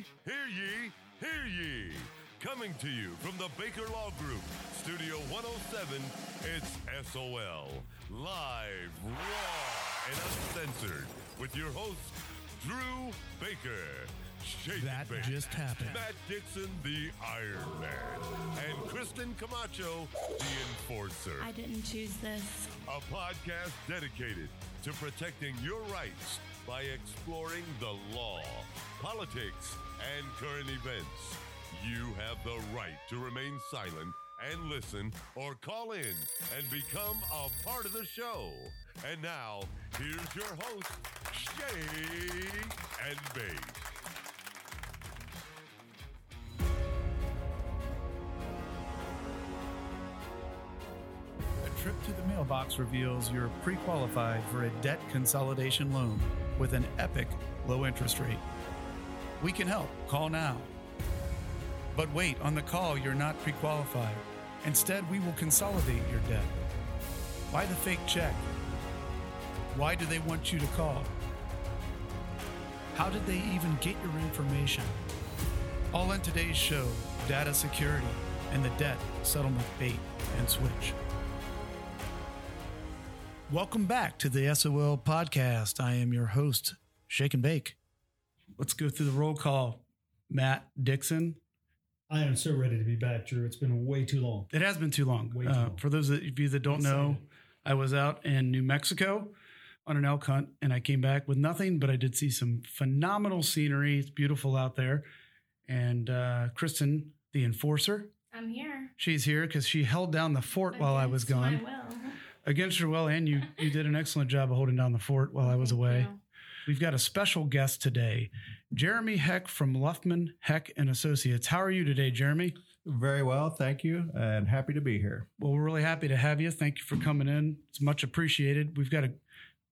ye, hear ye, hear ye. Coming to you from the Baker Law Group, Studio 107, it's SOL. Live, raw, and uncensored with your host, Drew Baker. Shake That Baker, just happened. Matt Dixon, the Iron Man, and Kristen Camacho, the Enforcer. I didn't choose this. A podcast dedicated to protecting your rights by exploring the law, politics, and current events. You have the right to remain silent and listen or call in and become a part of the show. And now, here's your host, Shake and Bake. A trip to the mailbox reveals you're pre qualified for a debt consolidation loan with an epic low interest rate. We can help. Call now. But wait, on the call, you're not pre qualified. Instead, we will consolidate your debt. Why the fake check? Why do they want you to call? How did they even get your information? All in today's show data security and the debt settlement bait and switch. Welcome back to the SOL podcast. I am your host, Shake and Bake. Let's go through the roll call. Matt Dixon. I am so ready to be back, Drew. It's been way too long. It has been too long. Way too Uh, long. For those of you that don't know, Excited. I was out in New Mexico on an elk hunt and I came back with nothing, but I did see some phenomenal scenery. It's beautiful out there. And uh, Kristen, the enforcer, I'm here. she's here because she held down the fort while I was Against my gone. will. Against your will, and you you did an excellent job of holding down the fort while I was Thank away. you. We've got a special guest today, Jeremy Heck from Luftman Heck and Associates. How are you today, Jeremy? Very well, thank you, and happy to be here. Well, we're really happy to have you. Thank you for coming in. It's much appreciated. We've got an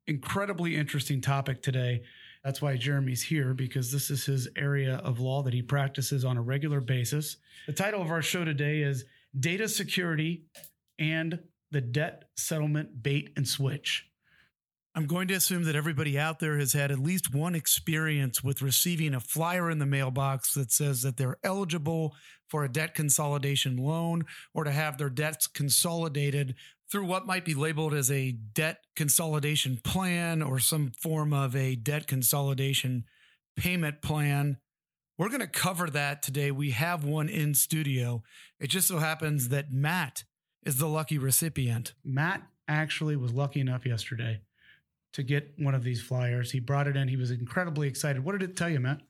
incredibly interesting topic today. That's why Jeremy's here because this is his area of law that he practices on a regular basis. The title of our show today is Data Security and the Debt Settlement Bait and Switch. I'm going to assume that everybody out there has had at least one experience with receiving a flyer in the mailbox that says that they're eligible for a debt consolidation loan or to have their debts consolidated through what might be labeled as a debt consolidation plan or some form of a debt consolidation payment plan. We're going to cover that today. We have one in studio. It just so happens that Matt is the lucky recipient. Matt actually was lucky enough yesterday to get one of these flyers. He brought it in. He was incredibly excited. What did it tell you, Matt?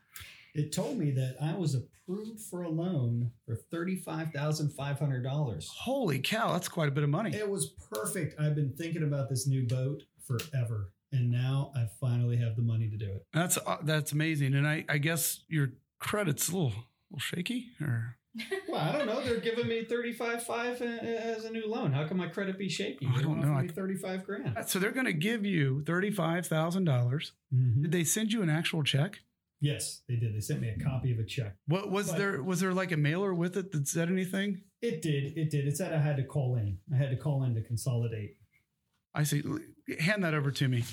It told me that I was approved for a loan for thirty-five thousand five hundred dollars. Holy cow, that's quite a bit of money. It was perfect. I've been thinking about this new boat forever, and now I finally have the money to do it. That's uh, that's amazing. And I, I guess your credit's a little, little shaky or Well, I don't know. They're giving me thirty-five five as a new loan. How can my credit be shaky? I don't know. me thirty-five grand. so they're going to give you $35,000. Mhm. Did they send you an actual check? Yes, they did. They sent me a copy of a check. What was But- there was there like a mailer with it that said anything? It did. It did. It said I had to call in. I had to call in to consolidate. I see. Hand that over to me.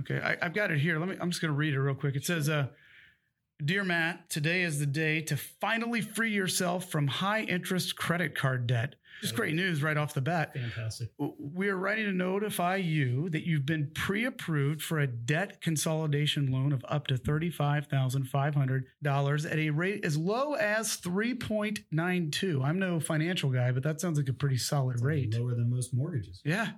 Okay, I, I've got it here. Let me. I'm just going to read it real quick. It says, uh, "Dear Matt, today is the day to finally free yourself from high interest credit card debt." Just great news right off the bat. Fantastic. We are writing to notify you that you've been pre-approved for a debt consolidation loan of up to thirty-five thousand five hundred dollars at a rate as low as three point nine two. I'm no financial guy, but that sounds like a pretty solid rate. Lower than most mortgages. Yeah.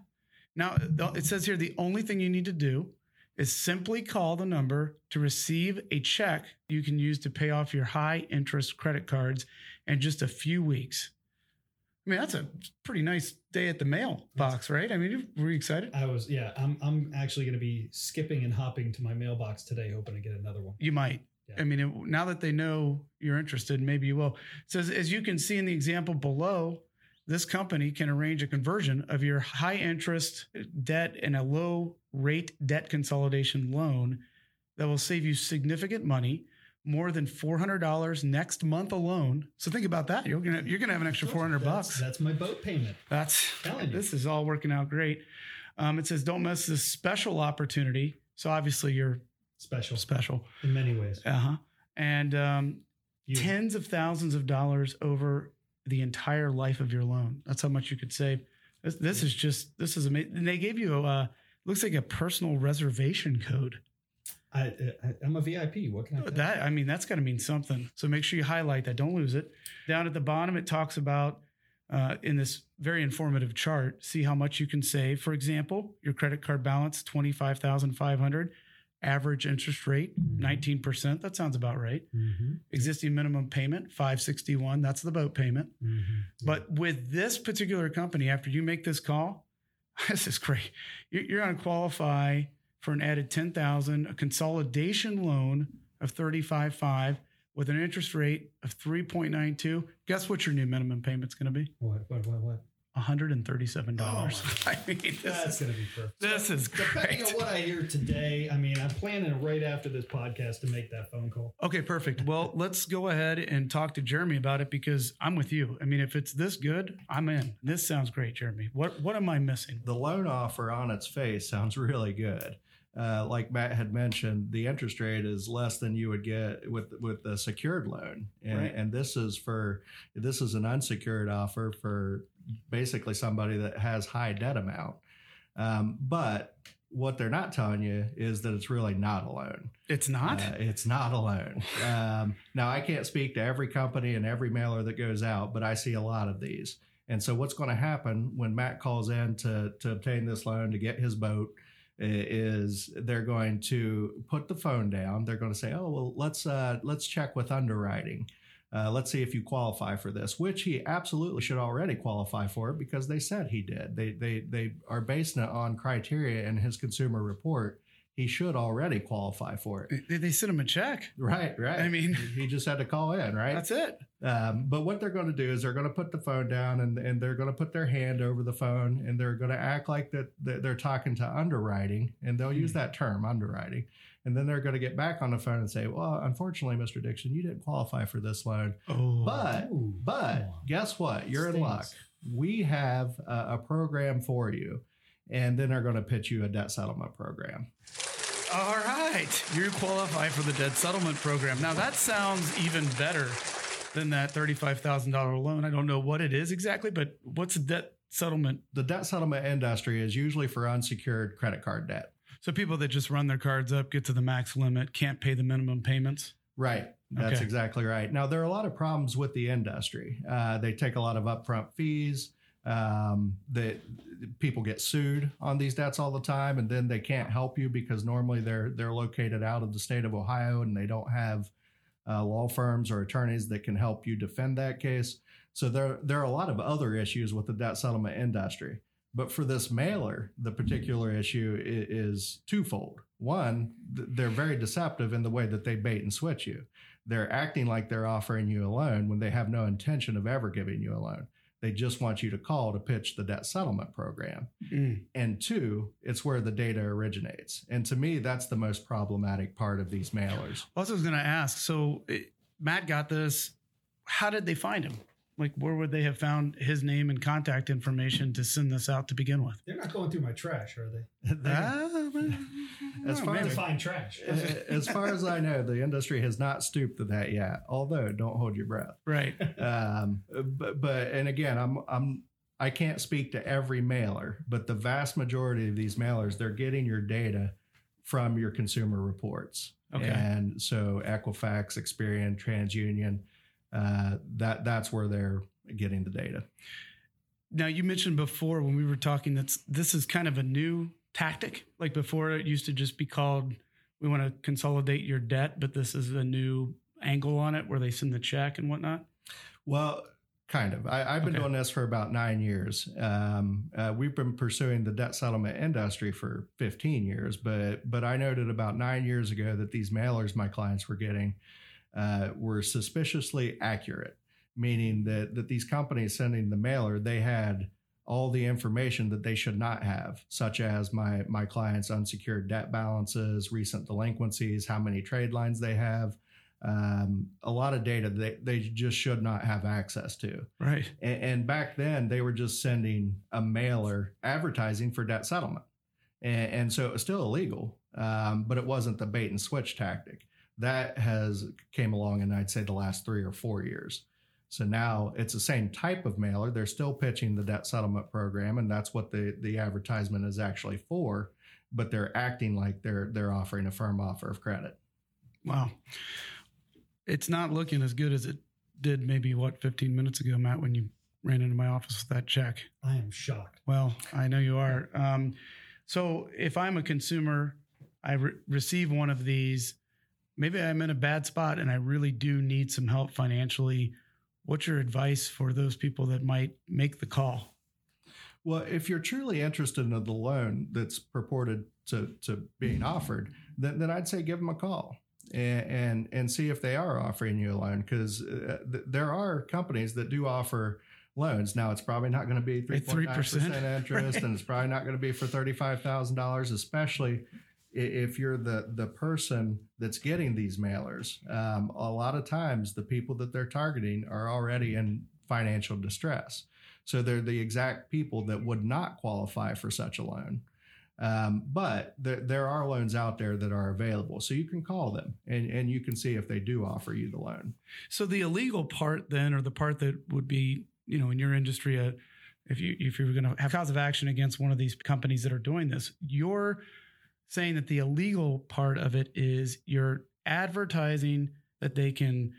Now it says here the only thing you need to do is simply call the number to receive a check you can use to pay off your high interest credit cards in just a few weeks. I mean, that's a pretty nice day at the mailbox, right? I mean, were you excited? I was, yeah. I'm, I'm actually going to be skipping and hopping to my mailbox today, hoping to get another one. You might. Yeah. I mean, it, now that they know you're interested, maybe you will. It says, as you can see in the example below, this company can arrange a conversion of your high interest debt and a low rate debt consolidation loan that will save you significant money, more than $400 next month alone. So think about that. You're going to you're going to have an extra 400 That's- bucks. That's my boat payment. That's Telling you. this is all working out great. Um, it says don't miss this special opportunity. So obviously you're Special special. in many ways. Uh huh. and um, tens of thousands of dollars over the entire life of your loan. That's how much you could save. This, this is just this is amazing. And they gave you a uh, looks like a personal reservation code. I, I'm a VIP. What can I? That I mean, that's got to mean something. So make sure you highlight that. Don't lose it. Down at the bottom, it talks about uh, in this very informative chart. See how much you can save. For example, your credit card balance twenty five thousand five hundred. Average interest rate Mhm. nineteen percent. That sounds about right. Mhm, Existing minimum payment five sixty one. That's the boat payment. mhm. But with this particular company, after you make this call, this is great. You're, you're going to qualify for an added ten thousand, a consolidation loan of thirty five five with an interest rate of three point nine two. Guess what your new minimum payment's going to be? what, what, what, what? One hundred and thirty seven dollars. Oh I mean, this That's is, gonna be perfect. this is Depending great. on what I hear today, I mean, I'm planning right after this podcast to make that phone call. Okay, perfect. Well, let's go ahead and talk to Jeremy about it because I'm with you. I mean, if it's this good, I'm in. This sounds great, Jeremy. What what am I missing? The loan offer on its face sounds really good. Uh, like Matt had mentioned, the interest rate is less than you would get with with a secured loan, and, Right. and this is for this is an unsecured offer for basically somebody that has high debt amount. Um, but what they're not telling you is that it's really not a loan. It's not. Uh, it's not a loan. Um, now, I can't speak to every company and every mailer that goes out, but I see a lot of these. And so, what's going to happen when Matt calls in to to obtain this loan to get his boat is they're going to put the phone down. They're going to say, "Oh, well, let's uh, let's check with underwriting." Uh, let's see if you qualify for this, which he absolutely should already qualify for because they said he did. They they they are basing it on criteria in his consumer report. He should already qualify for it. They, they sent him a check. Right, right. I mean- he just had to call in, right? That's it. Um, but what they're going to do is they're going to put the phone down and, and they're going to put their hand over the phone and they're going to act like that that they're talking to underwriting and they'll use Hmm. that term underwriting. And then they're going to get back on the phone and say, well, unfortunately, Mr. Dixon, you didn't qualify for this loan. Oh, But Ooh, but guess what? You're in luck. We have a, a program for you. And then they're going to pitch you a debt settlement program. all right. You qualify for the debt settlement program. Now that sounds even better than that thirty-five thousand dollar loan. I don't know what it is exactly, but what's a debt settlement? The debt settlement industry is usually for unsecured credit card debt. So people that just run their cards up, get to the max limit, can't pay the minimum payments. Right. That's Okay. exactly right. Now, there are a lot of problems with the industry. Uh, they take a lot of upfront fees. Um, that people get sued on these debts all the time, and then they can't help you because normally they're they're located out of the state of Ohio and they don't have uh, law firms or attorneys that can help you defend that case. So there there are a lot of other issues with the debt settlement industry. But for this mailer, the particular issue is twofold. One, they're very deceptive in the way that they bait and switch you. They're acting like they're offering you a loan when they have no intention of ever giving you a loan. They just want you to call to pitch the debt settlement program. Mm. And two, it's where the data originates. And to me, that's the most problematic part of these mailers. Also, I was going to ask. So it, Matt got this. How did they find him? Like, where would they have found his name and contact information to send this out to begin with? They're not going through my trash, are they? They- well, As far as- Define trash. as far as I know, the industry has not stooped to that yet. Although, don't hold your breath. right. um, but, but and again, I'm I'm I can't speak to every mailer, but the vast majority of these mailers, they're getting your data from your consumer reports. Okay. And so Equifax, Experian, TransUnion, uh, that that's where they're getting the data. Now you mentioned before when we were talking that this is kind of a new tactic. Like before, it used to just be called "We want to consolidate your debt," but this is a new angle on it where they send the check and whatnot. Well, kind of. I, I've been Okay. doing this for about nine years. Um, uh, we've been pursuing the debt settlement industry for 15 years, but but I noted about nine years ago that these mailers my clients were getting uh, were suspiciously accurate, meaning that that these companies sending the mailer they had all the information that they should not have, such as my my clients' unsecured debt balances, recent delinquencies, how many trade lines they have um, a lot of data they, they just should not have access to. Right. And, and back then, they were just sending a mailer advertising for debt settlement. And, and so it was still illegal, um, but it wasn't the bait and switch tactic. That has came along in I'd say the last three or four years. So now it's the same type of mailer. They're still pitching the debt settlement program, and that's what the the advertisement is actually for. But they're acting like they're they're offering a firm offer of credit. Wow. It's not looking as good as it did maybe what 15 minutes ago, Matt, when you ran into my office with that check. I am shocked. Well, I know you are. Um, so if I'm a consumer, I re- receive one of these, maybe I'm in a bad spot and I really do need some help financially. What's your advice for those people that might make the call? Well, if you're truly interested in the loan that's purported to, to being offered, then, then I'd say give them a call and and, and see if they are offering you a loan because uh, th- there are companies that do offer loans. Now it's probably not going to be three point nine percent interest, right. and it's probably not going to be for thirty five thousand dollars, especially if you're the the person that's getting these mailers. Um, a lot of times, the people that they're targeting are already in financial distress, so they're the exact people that would not qualify for such a loan. Um, but there, there are loans out there that are available. So you can call them and, and you can see if they do offer you the loan. So the illegal part then, or the part that would be, you know, in your industry, uh, if you if you're going to have cause of action against one of these companies that are doing this, you're saying that the illegal part of it is you're advertising that they can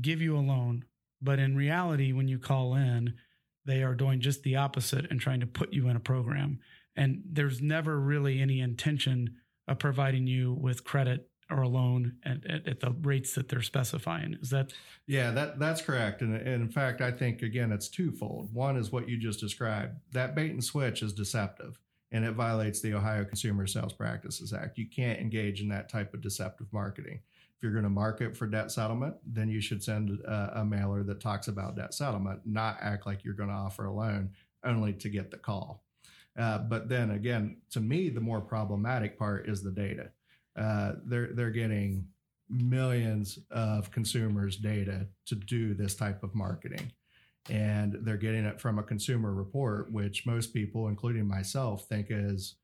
give you a loan, but in reality, when you call in, they are doing just the opposite and trying to put you in a program and there's never really any intention of providing you with credit or a loan at, at, at, the rates that they're specifying. Is that? Yeah, that that's correct. And, and, in fact, I think again it's twofold. One is what you just described. That bait and switch is deceptive, and it violates the Ohio Consumer Sales Practices Act. You can't engage in that type of deceptive marketing. If you're going to market for debt settlement, then you should send a, a mailer that talks about debt settlement, not act like you're going to offer a loan only to get the call. Uh, but then again, to me, the more problematic part is the data. Uh, they're they're getting millions of consumers' data to do this type of marketing, and they're getting it from a consumer report, which most people, including myself, think is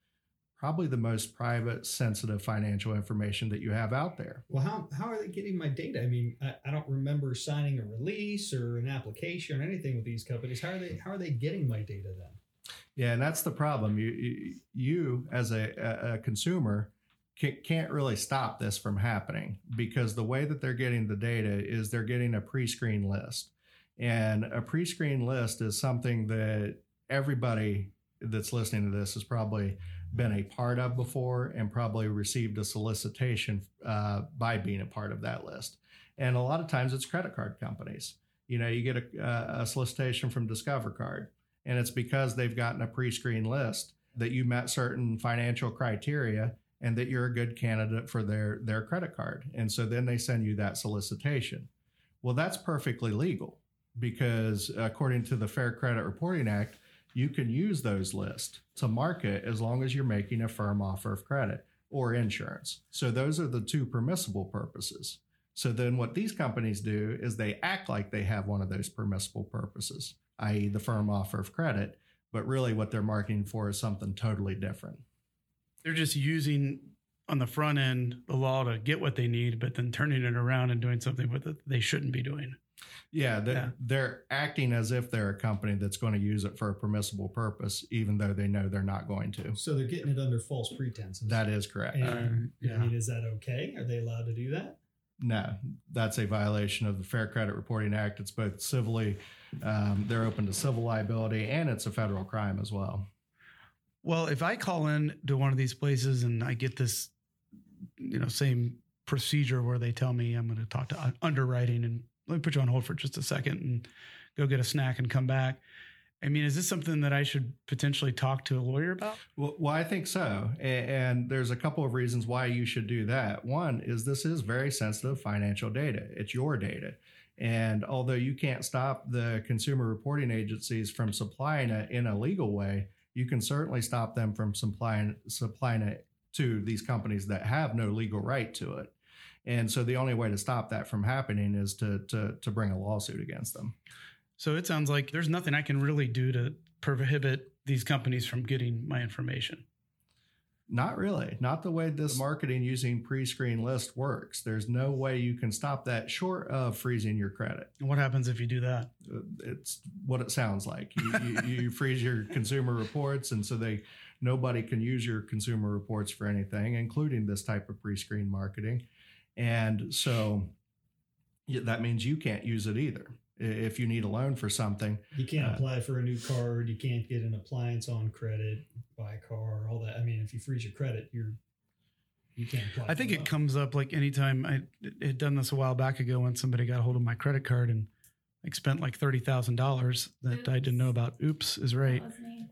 probably the most private, sensitive financial information that you have out there. Well, how, how are they getting my data? I mean, I, I don't remember signing a release or an application or anything with these companies. How are they how are they getting my data then? Yeah, and that's the problem. You you, you as a, a consumer can't really stop this from happening because the way that they're getting the data is they're getting a pre-screen list. And a pre-screen list is something that everybody that's listening to this has probably been a part of before and probably received a solicitation uh, by being a part of that list. And a lot of times it's credit card companies. You know, you get a, a solicitation from Discover Card and it's because they've gotten a pre screen list that you met certain financial criteria and that you're a good candidate for their, their credit card. And so then they send you that solicitation. Well, that's perfectly legal because according to the Fair Credit Reporting Act, you can use those lists to market as long as you're making a firm offer of credit or insurance. So those are the two permissible purposes. So then what these companies do is they act like they have one of those permissible purposes i.e., the firm offer of credit, but really what they're marketing for is something totally different. They're just using on the front end the law to get what they need, but then turning it around and doing something with it they shouldn't be doing. Yeah they're, yeah, they're acting as if they're a company that's going to use it for a permissible purpose, even though they know they're not going to. So they're getting it under false pretenses. That is correct. And, uh, yeah. I mean, is that okay? Are they allowed to do that? No, that's a violation of the Fair Credit Reporting Act. It's both civilly, um, they're open to civil liability, and it's a federal crime as well. Well, if I call in to one of these places and I get this, you know, same procedure where they tell me I'm going to talk to underwriting and let me put you on hold for just a second and go get a snack and come back. I mean, is this something that I should potentially talk to a lawyer about? Well, well, I think so. And, and, there's a couple of reasons why you should do that. One is this is very sensitive financial data, it's your data. And although you can't stop the consumer reporting agencies from supplying it in a legal way, you can certainly stop them from supplying, supplying it to these companies that have no legal right to it. And so the only way to stop that from happening is to, to, to bring a lawsuit against them. So it sounds like there's nothing I can really do to prohibit these companies from getting my information. Not really. Not the way this marketing using pre-screen list works. There's no way you can stop that short of freezing your credit. What happens if you do that? Uh, It's what it sounds like. You, you, you freeze your consumer reports, and so they nobody can use your consumer reports for anything, including this type of pre-screen marketing. And so that means you can't use it either. If you need a loan for something, You can't Uh, apply for a new card. You can't get an appliance on credit, buy a car, all that. I mean, if you freeze your credit, you're you can't apply. I think it loan. comes up like anytime I had done this a while back ago when somebody got a hold of my credit card and like spent like thirty thousand dollars that I didn't know about. Oops, is right. That was me.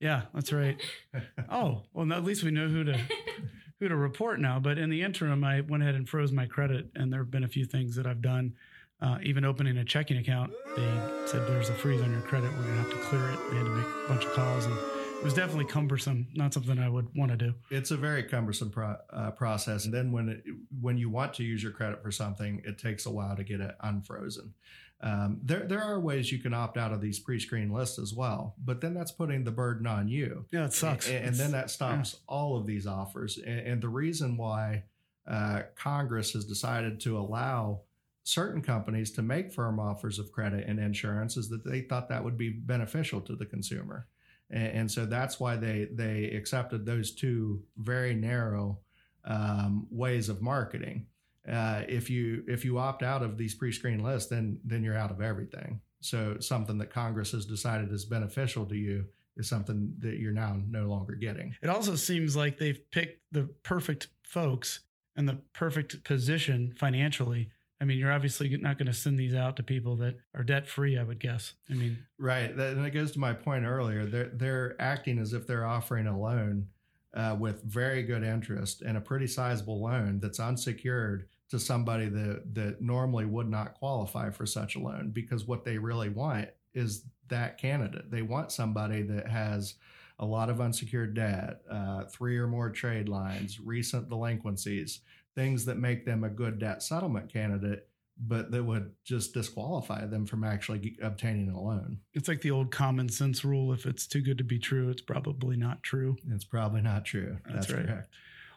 Yeah, that's right. Oh, well, at least we know who to who to report now. But in the interim, I went ahead and froze my credit, and there have been a few things that I've done. Uh, even opening a checking account, they said there's a freeze on your credit. We're gonna have to clear it. They had to make a bunch of calls, and it was definitely cumbersome. Not something I would want to do. it's a very cumbersome pro- uh, process. And then when it, when you want to use your credit for something, it takes a while to get it unfrozen. Um, there there are ways you can opt out of these pre-screen lists as well, but then that's putting the burden on you. Yeah, it sucks. And, and then that stops all of these offers. And, and the reason why uh, Congress has decided to allow certain companies to make firm offers of credit and insurance is that they thought that would be beneficial to the consumer. And, and so that's why they they accepted those two very narrow um, ways of marketing. Uh, if you if you opt out of these pre-screen lists, then then you're out of everything. So something that Congress has decided is beneficial to you is something that you're now no longer getting. It also seems like they've picked the perfect folks and the perfect position financially. I mean, you're obviously not going to send these out to people that are debt free, I would guess. I mean, Right, that, and it goes to my point earlier. They're they're acting as if they're offering a loan uh, with very good interest and a pretty sizable loan that's unsecured to somebody that that normally would not qualify for such a loan because what they really want is that candidate. They want somebody that has a lot of unsecured debt, uh, three or more trade lines, recent delinquencies, things that make them a good debt settlement candidate, but that would just disqualify them from actually g- obtaining a loan. it's like the old common sense rule if it's too good to be true, it's probably not true. It's probably not true. That's That's, right. correct.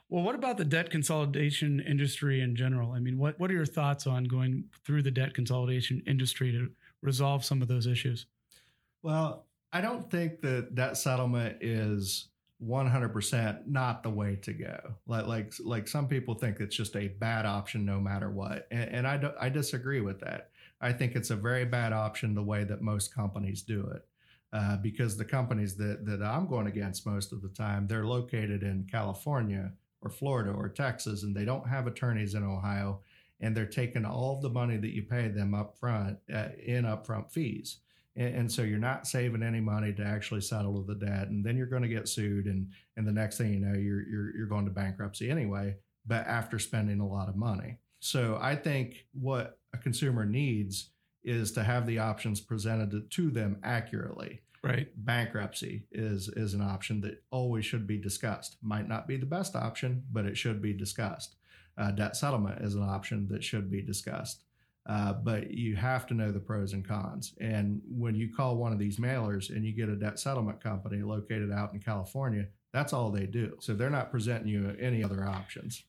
Well, what about the debt consolidation industry in general? I mean, what, what are your thoughts on going through the debt consolidation industry to resolve some of those issues? Well, I don't think that debt settlement is 100% not the way to go. Like like like some people think it's just a bad option no matter what. And, and I don't, I disagree with that. I think it's a very bad option the way that most companies do it. Uh, because the companies that that I'm going against most of the time, they're located in California or Florida or Texas, and they don't have attorneys in Ohio, and they're taking all the money that you pay them up front uh, in upfront fees. And, and so you're not saving any money to actually settle the debt and then you're going to get sued and and the next thing you know you're you're, you're going to bankruptcy anyway but after spending a lot of money. So i think what a consumer needs is to have the options presented to them accurately Right. bankruptcy is is an option that always should be discussed might not be the best option but it should be discussed uh, debt settlement is an option that should be discussed uh, but you have to know the pros and cons. And when you call one of these mailers and you get a debt settlement company located out in California, that's all they do. So they're not presenting you any other options.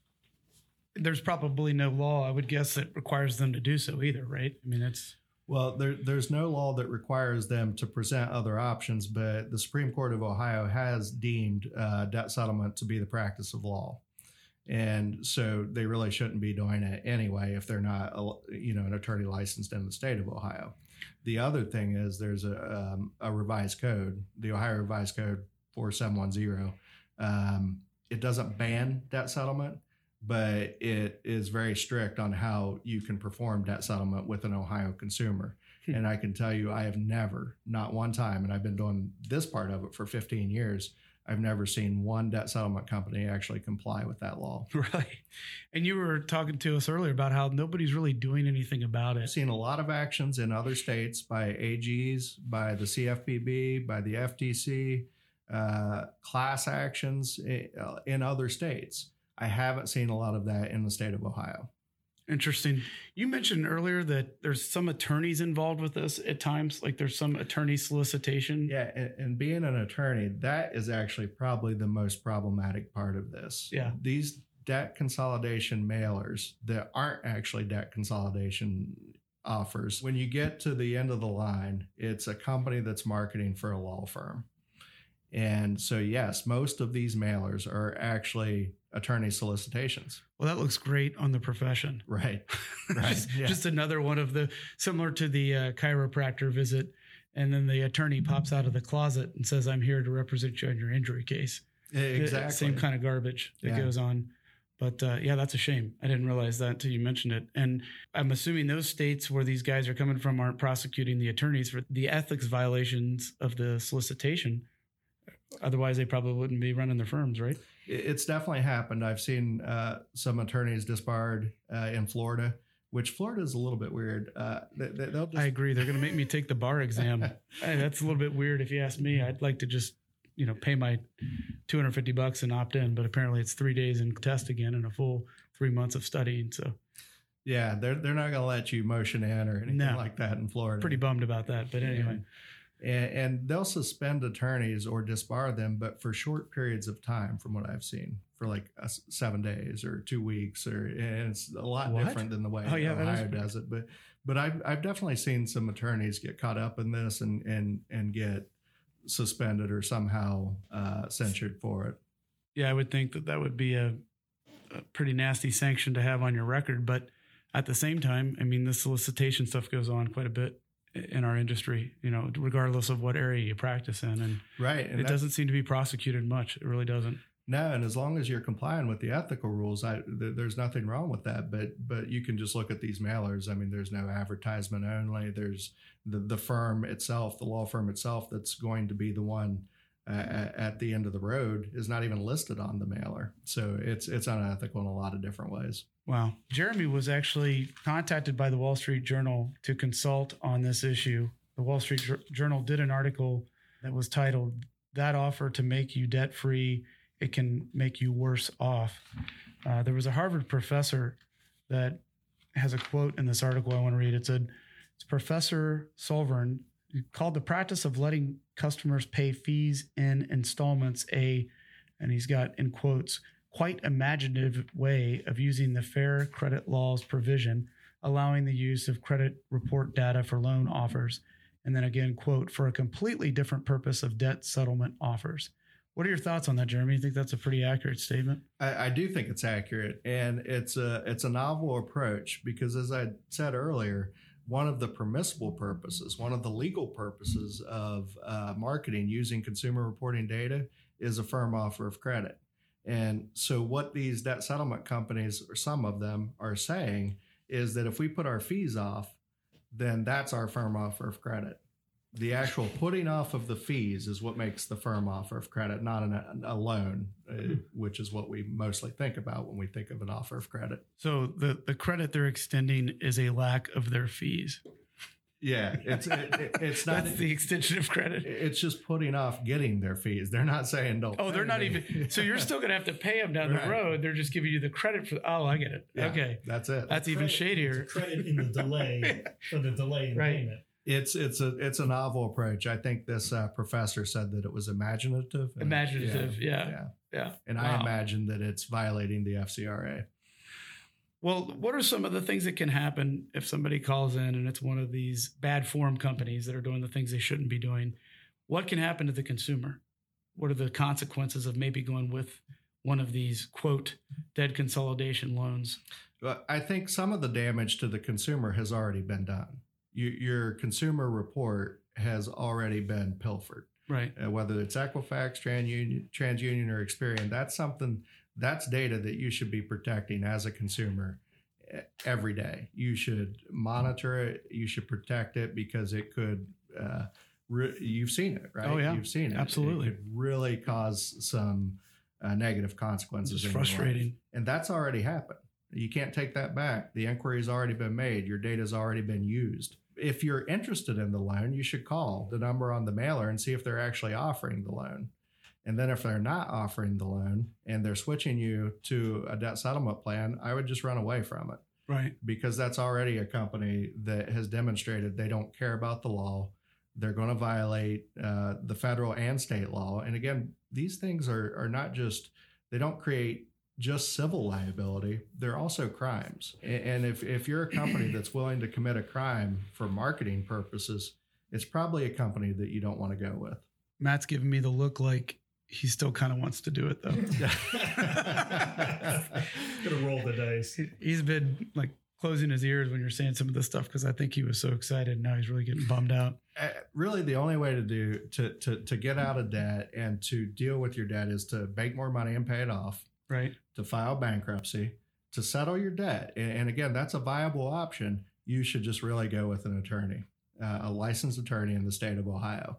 There's probably no law, I would guess, that requires them to do so either, right? I mean, it's Well, there, there's no law that requires them to present other options, but the Supreme Court of Ohio has deemed uh, debt settlement to be the practice of law. And so they really shouldn't be doing it anyway if they're not, a- you know, an attorney licensed in the state of Ohio. The other thing is there's a, um, a revised code, the Ohio Revised Code 4710. Um, it doesn't ban debt settlement, but it is very strict on how you can perform debt settlement with an Ohio consumer. Hmm. and I can tell you, I have never, not one time, and I've been doing this part of it for 15 years. I've never seen one debt settlement company actually comply with that law. right. And you were talking to us earlier about how nobody's really doing anything about I've it. seen a lot of actions in other states by AGs, by the CFPB, by the FTC, uh, class actions i- uh, in other states. I haven't seen a lot of that in the state of Ohio. Interesting. You mentioned earlier that there's some attorneys involved with this at times, like there's some attorney solicitation. Yeah, and, and being an attorney, that is actually probably the most problematic part of this. Yeah. These debt consolidation mailers that aren't actually debt consolidation offers, when you get to the end of the line, it's a company that's marketing for a law firm. And so, yes, most of these mailers are actually attorney solicitations. Well, that looks great on the profession. Right. Right. just, yeah. just another one of the similar to the uh, chiropractor visit. And then the attorney pops out of the closet and says, I'm here to represent you on your injury case. exactly. Same kind of garbage that Yeah. goes on. But uh, yeah, that's a shame. I didn't realize that until you mentioned it. And I'm assuming those states where these guys are coming from aren't prosecuting the attorneys for the ethics violations of the solicitation. Otherwise, they probably wouldn't be running their firms, right? It- It's definitely happened. I've seen uh, some attorneys disbarred uh, in Florida, which Florida is a little bit weird. Uh, they, they'll just I agree. They're going to make me take the bar exam. Hey, that's a little bit weird if you ask me. I'd like to just, you know, pay my 250 bucks and opt in, but apparently it's three days and test again and a full three months of studying. So yeah, they're they're not going to let you motion in or anything No. like that in Florida. pretty bummed about that. But anyway, and, and they'll suspend attorneys or disbar them, but for short periods of time, from what I've seen, for like uh, seven days or two weeks, or and it's a lot What? different than the way Oh, yeah, Ohio does it. But but I've I've definitely seen some attorneys get caught up in this and and and get suspended or somehow uh, censured for it. yeah, I would think that that would be a, a pretty nasty sanction to have on your record. But at the same time, I mean, the solicitation stuff goes on quite a bit in our industry, you know, regardless of what area you practice in. And, Right, and it doesn't seem to be prosecuted much. It really doesn't. No, and as long as you're complying with the ethical rules, I th- there's nothing wrong with that. But but you can just look at these mailers. I mean, there's no advertisement only. There's the the firm itself, the law firm itself, that's going to be the one at the end of the road is not even listed on the mailer. So it's it's unethical in a lot of different ways. Wow. Jeremy was actually contacted by the Wall Street Journal to consult on this issue. The Wall Street Jour- Journal did an article that was titled, That Offer to Make You Debt Free, It Can Make You Worse Off. Uh, there was a Harvard professor that has a quote in this article I want to read. It said, It's Professor Sovern called the practice of letting customers pay fees in installments a, and he's got in quotes, quite imaginative way of using the Fair Credit Law's provision, allowing the use of credit report data for loan offers. And then again, quote, for a completely different purpose of debt settlement offers. What are your thoughts on that, Jeremy? You think that's a pretty accurate statement? I, I do think it's accurate, and it's a it's a novel approach because, as I said earlier, one of the permissible purposes, one of the legal purposes of uh, marketing using consumer reporting data is a firm offer of credit. And so, what these debt settlement companies, or some of them, are saying is that if we put our fees off, then that's our firm offer of credit. The actual putting off of the fees is what makes the firm offer of credit, not an, a loan, uh, which is what we mostly think about when we think of an offer of credit. So the, the credit they're extending is a lack of their fees. Yeah, it's it, it- it's not. That's the extension of credit. It's just putting off getting their fees. They're not saying don't. Oh, they're not me. even. So you're still going to have to pay them down Right. the road. They're just giving you the credit for. Oh, I get it. Yeah, Okay, that's it. that's even Credit- shadier. it's credit in the delay for the delay in Right. payment. It's it's a it's a novel approach. I think this uh, professor said that it was imaginative. and- Imaginative, yeah. yeah. Yeah. And Wow. I imagine that it's violating the FCRA. Well, what are some of the things that can happen if somebody calls in and it's one of these bad form companies that are doing the things they shouldn't be doing? What can happen to the consumer? What are the consequences of maybe going with one of these quote dead consolidation loans? I think some of the damage to the consumer has already been done. You, your consumer report has already been pilfered. Right. uh, whether it's Equifax, TransUnion, TransUnion, or Experian. That's something. That's data that you should be protecting as a consumer eh, every day. You should monitor it. You should protect it because it could. Uh, re- you've seen it, right? Oh, yeah. you've seen it. Absolutely. it could really cause some uh, negative consequences. It's life. frustrating. and that's already happened. You can't take that back. The inquiry has already been made. Your data has already been used. If you're interested in the loan, you should call the number on the mailer and see if they're actually offering the loan. And then if they're not offering the loan and they're switching you to a debt settlement plan, I would just run away from it. Right. because that's already a company that has demonstrated they don't care about the law. They're going to violate uh, the federal and state law. And again, these things are are not just they don't create just civil liability; they're also crimes. And if if you're a company that's willing to commit a crime for marketing purposes, it's probably a company that you don't want to go with. Matt's giving me the look like he still kind of wants to do it though. Gonna roll the dice. He- He's been like closing his ears when you're saying some of this stuff because I think he was so excited. Now he's really getting bummed out. Uh, really the only way to do to, to to get out of debt and to deal with your debt is to make more money and pay it off Right. to file bankruptcy to settle your debt and, and again that's a viable option you should just really go with an attorney uh, a licensed attorney in the state of ohio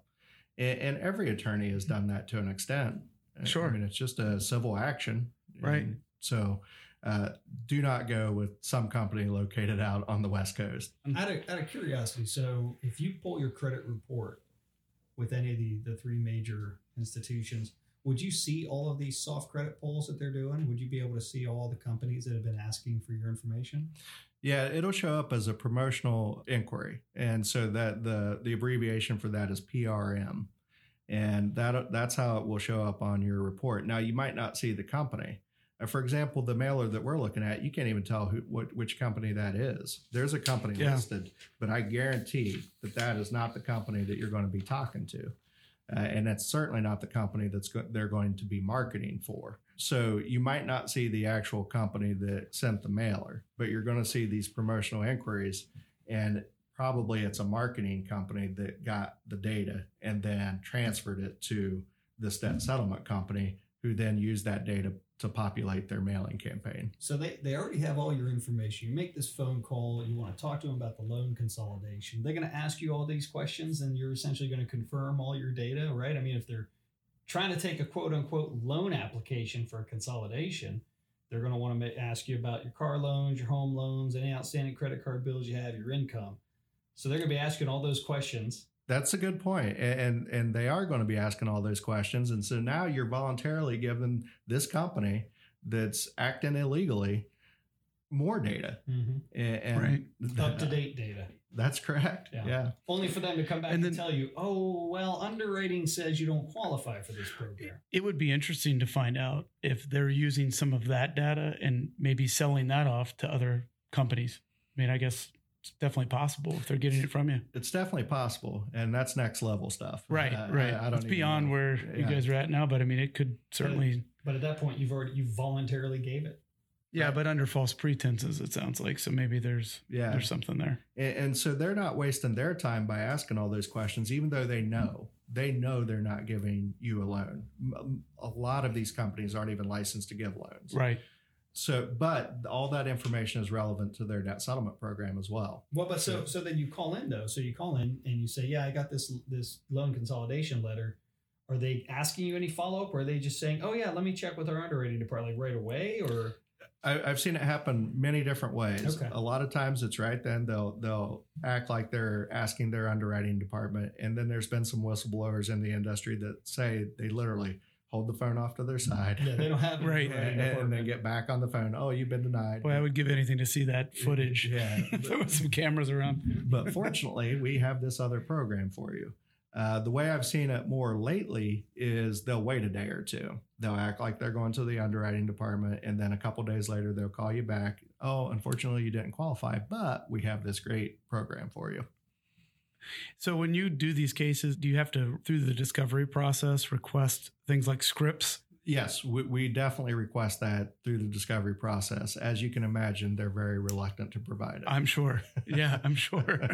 and, and every attorney has done that to an extent Sure. i mean it's just a civil action Right. And so uh, do not go with some company located out on the west coast Out of, out of curiosity, so if you pull your credit report with any of the, the three major institutions, would you see all of these soft credit polls that they're doing? Would you be able to see all the companies that have been asking for your information? Yeah, it'll show up as a promotional inquiry, and so that the the abbreviation for that is PRM, and that that's how it will show up on your report. Now, you might not see the company. Uh, For example, the mailer that we're looking at, you can't even tell who what which company that is. There's a company Yeah. listed, but I guarantee that that is not the company that you're going to be talking to. Uh, and that's certainly not the company that's go- they're going to be marketing for. So you might not see the actual company that sent the mailer, but you're going to see these promotional inquiries, and probably it's a marketing company that got the data and then transferred it to this debt settlement company, who then used that data to populate their mailing campaign. So they, they already have all your information. You make this phone call, you want to talk to them about the loan consolidation. They're going to ask you all these questions and you're essentially going to confirm all your data, right? I mean, if they're trying to take a quote unquote loan application for a consolidation, they're going to want to ask you about your car loans, your home loans, any outstanding credit card bills you have, your income. So they're going to be asking all those questions. That's a good point. A- and and they are going to be asking all those questions. And so now you're voluntarily giving this company that's acting illegally more data. Mm-hmm. A- And, Right. Up to date data. That's correct. Yeah. Yeah. Only for them to come back And and, then- tell you, oh, well, underwriting says you don't qualify for this program. It would be interesting to find out if they're using some of that data and maybe selling that off to other companies. I mean, I guess it's definitely possible if they're getting it from you. It's definitely possible. And that's next level stuff. Right, Uh, right. I, I don't it's beyond know. where you guys are at now, but I mean, it could certainly. But at that point, you've already you voluntarily gave it. Yeah, Right. but under false pretenses, it sounds like. So maybe there's Yeah. there's something there. And, and so they're not wasting their time by asking all those questions, even though they know they know they're not giving you a loan. A lot of these companies aren't even licensed to give loans. Right. So, but all that information is relevant to their debt settlement program as well. Well, but so so then you call in though. So you call in and you say, yeah, I got this this loan consolidation letter. Are they asking you any follow up, or are they just saying, oh yeah, let me check with our underwriting department right away, or I, I've seen it happen many different ways. Okay. A lot of times it's right then they'll they'll act like they're asking their underwriting department, and then there's been some whistleblowers in the industry that say they literally hold the phone off to their side. yeah, they don't have an Right. And, underwriting and then get back on the phone. Oh, you've been denied. Boy, I would give anything to see that footage. Yeah. if there was some cameras around. but fortunately, we have this other program for you. Uh, the way I've seen it more lately is they'll wait a day or two. They'll act like they're going to the underwriting department, and then a couple days later, they'll call you back. Oh, unfortunately, you didn't qualify, but we have this great program for you. So when you do these cases, do you have to through the discovery process request things like scripts? Yes, we, we definitely request that through the discovery process. As you can imagine, they're very reluctant to provide it. I'm sure. Yeah, I'm sure.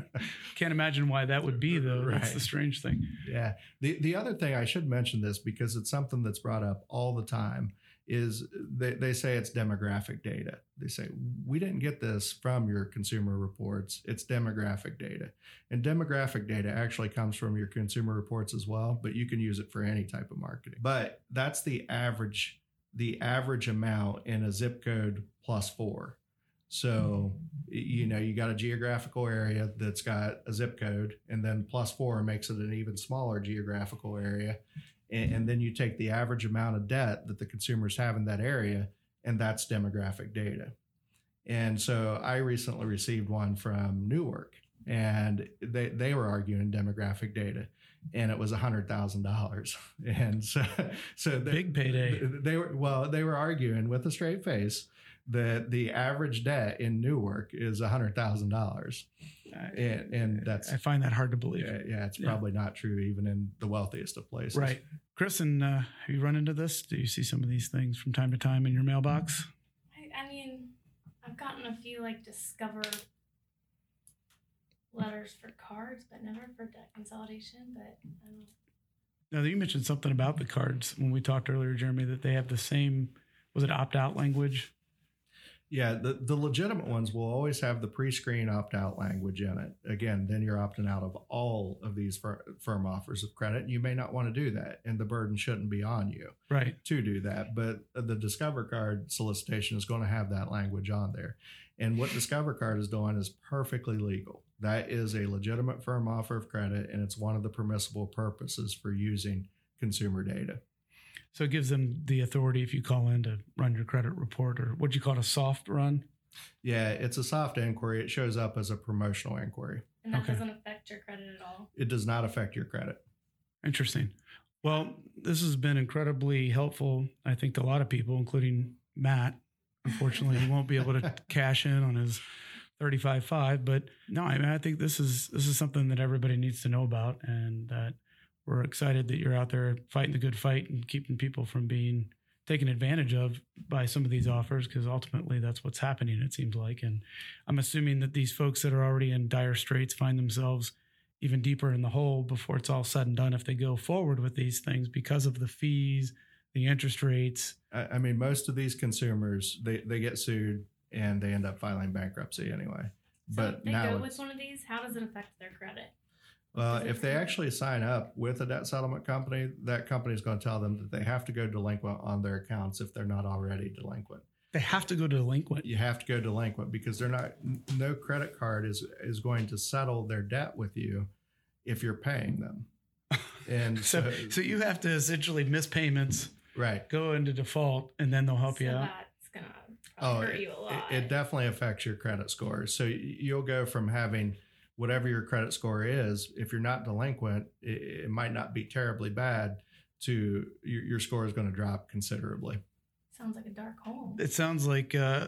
Can't imagine why that would be though. That's the strange thing. Yeah. The the other thing I should mention this because it's something that's brought up all the time is they, they say it's demographic data. They say we didn't get this from your consumer reports. It's demographic data. And demographic data actually comes from your consumer reports as well, but you can use it for any type of marketing. But that's the average the average amount in a zip code plus 4. So, you know, you got a geographical area that's got a zip code, and then plus four makes it an even smaller geographical area. And, and then you take the average amount of debt that the consumers have in that area, and that's demographic data. And so I recently received one from Newark, and they they were arguing demographic data, and it was a hundred thousand dollars. And so so they, Big payday. They were well, they were arguing with a straight face that the average debt in Newark is a hundred thousand dollars, and and that's I find that hard to believe. yeah, yeah, it's Yeah. probably not true even in the wealthiest of places. Right. Kristen, uh, have you run into this? Do you see some of these things from time to time in your mailbox? I, I mean, I've gotten a few like discover letters for cards, but never for debt consolidation. But um, Now, you mentioned something about the cards when we talked earlier, Jeremy, that they have the same, was it opt out language? Yeah, the, the legitimate ones will always have the pre-screen opt-out language in it. Again, then you're opting out of all of these fir- firm offers of credit. You may not want to do that, and the burden shouldn't be on you Right. to do that. But the Discover Card solicitation is going to have that language on there. And what Discover Card is doing is perfectly legal. That is a legitimate firm offer of credit, and it's one of the permissible purposes for using consumer data. So it gives them the authority if you call in to run your credit report or what you call it, a soft run. Yeah, it's a soft inquiry. It shows up as a promotional inquiry. and that Okay. doesn't affect your credit at all. It does not affect your credit. Interesting. Well, this has been incredibly helpful, I think, to a lot of people, including Matt. Unfortunately, he won't be able to cash in on his 35.5. But no, I mean, I think this is this is something that everybody needs to know about, and that we're excited that you're out there fighting the good fight and keeping people from being taken advantage of by some of these offers because ultimately that's what's happening it seems like and i'm assuming that these folks that are already in dire straits find themselves even deeper in the hole before it's all said and done if they go forward with these things because of the fees the interest rates I, I mean, most of these consumers they, they get sued and they end up filing bankruptcy anyway. So But they now, go with one of these, how does it affect their credit? Well, does if they actually sign up with a debt settlement company, that company is going to tell them that they have to go delinquent on their accounts if they're not already delinquent. they have to go delinquent You have to go delinquent because they're not. No credit card is is going to settle their debt with you if you're paying them. And so so, so you have to essentially miss payments right. go into default and then they'll help you out that's gonna Oh, hurt it, you a lot. it- it definitely affects your credit score. So you'll go from having whatever your credit score is, if you're not delinquent, it, it might not be terribly bad. To your, your score is going to drop considerably. Sounds like a dark hole. it sounds like uh,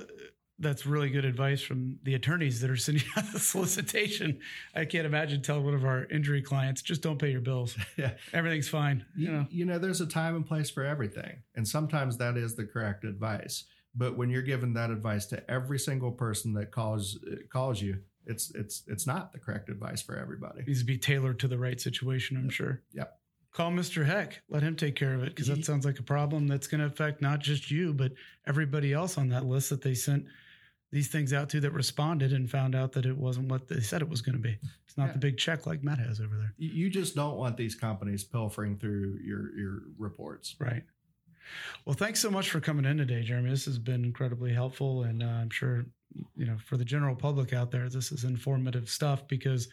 that's really good advice from the attorneys that are sending out the solicitation. I can't imagine telling one of our injury clients, just don't pay your bills. Yeah. Everything's fine. You You, know, you know, there's a time and place for everything, and sometimes that is the correct advice. But when you're giving that advice to every single person that calls calls you, it's it's it's not the correct advice for everybody. needs to be tailored to the right situation, I'm sure. Yep. Call Mr. Heck. Let him take care of it because that sounds like a problem that's going to affect not just you, but everybody else on that list that they sent these things out to that responded and found out that it wasn't what they said it was going to be. It's not Yeah. the big check like Matt has over there. You just don't want these companies pilfering through your your reports. Right. Well, thanks so much for coming in today, Jeremy. This has been incredibly helpful, and uh, I'm sure you know for the general public out there, this is informative stuff. Because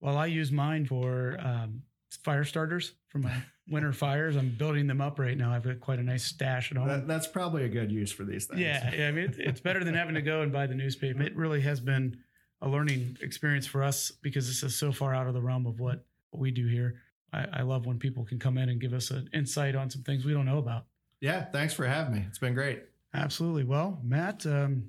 while I use mine for um, fire starters for my winter fires, I'm building them up right now. I've got quite a nice stash at home. That, that's probably a good use for these things. Yeah, yeah. I mean, it, it's better than having to go and buy the newspaper. It really has been a learning experience for us because this is so far out of the realm of what, what we do here. I, I love when people can come in and give us an insight on some things we don't know about. Yeah. Thanks for having me. It's been great. Absolutely. Well, Matt, um,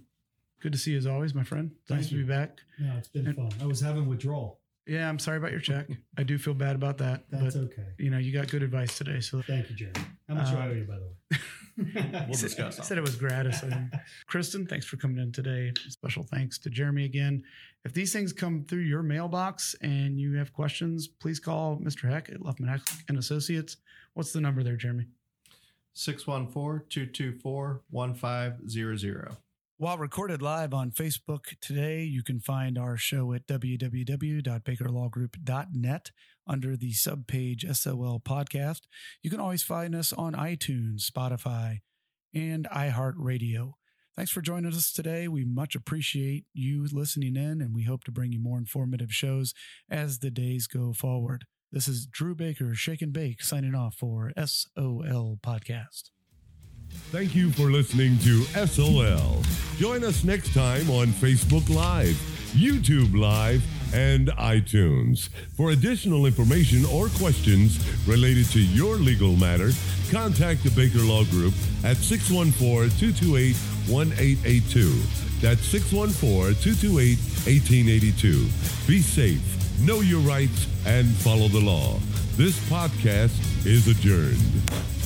good to see you as always, my friend. Thank nice to be back. No, it's been And- fun. I was having withdrawal. Yeah, I'm sorry about your check. I do feel bad about that, That's but okay. you know, you got good advice today. So Thank you, Jeremy. How much do Uh, I owe you, by the way? We'll said- discuss. said it was gratis. Kristen, thanks for coming in today. Special thanks to Jeremy again. If these things come through your mailbox and you have questions, please call Mr. Heck at Luftman Heck and Associates. What's the number there, Jeremy? 614-224-1500. While recorded live on Facebook today, you can find our show at www.bakerlawgroup.net under the subpage SOL podcast. You can always find us on iTunes, Spotify, and iHeartRadio. Thanks for joining us today. We much appreciate you listening in, and we hope to bring you more informative shows as the days go forward. This is Drew Baker, Shake and Bake, signing off for SOL Podcast. Thank you for listening to SOL. Join us next time on Facebook Live, YouTube Live, and iTunes. For additional information or questions related to your legal matter, contact the Baker Law Group at 614 228 1882. That's 614 228 1882. Be safe, know your rights, and follow the law. This podcast is adjourned.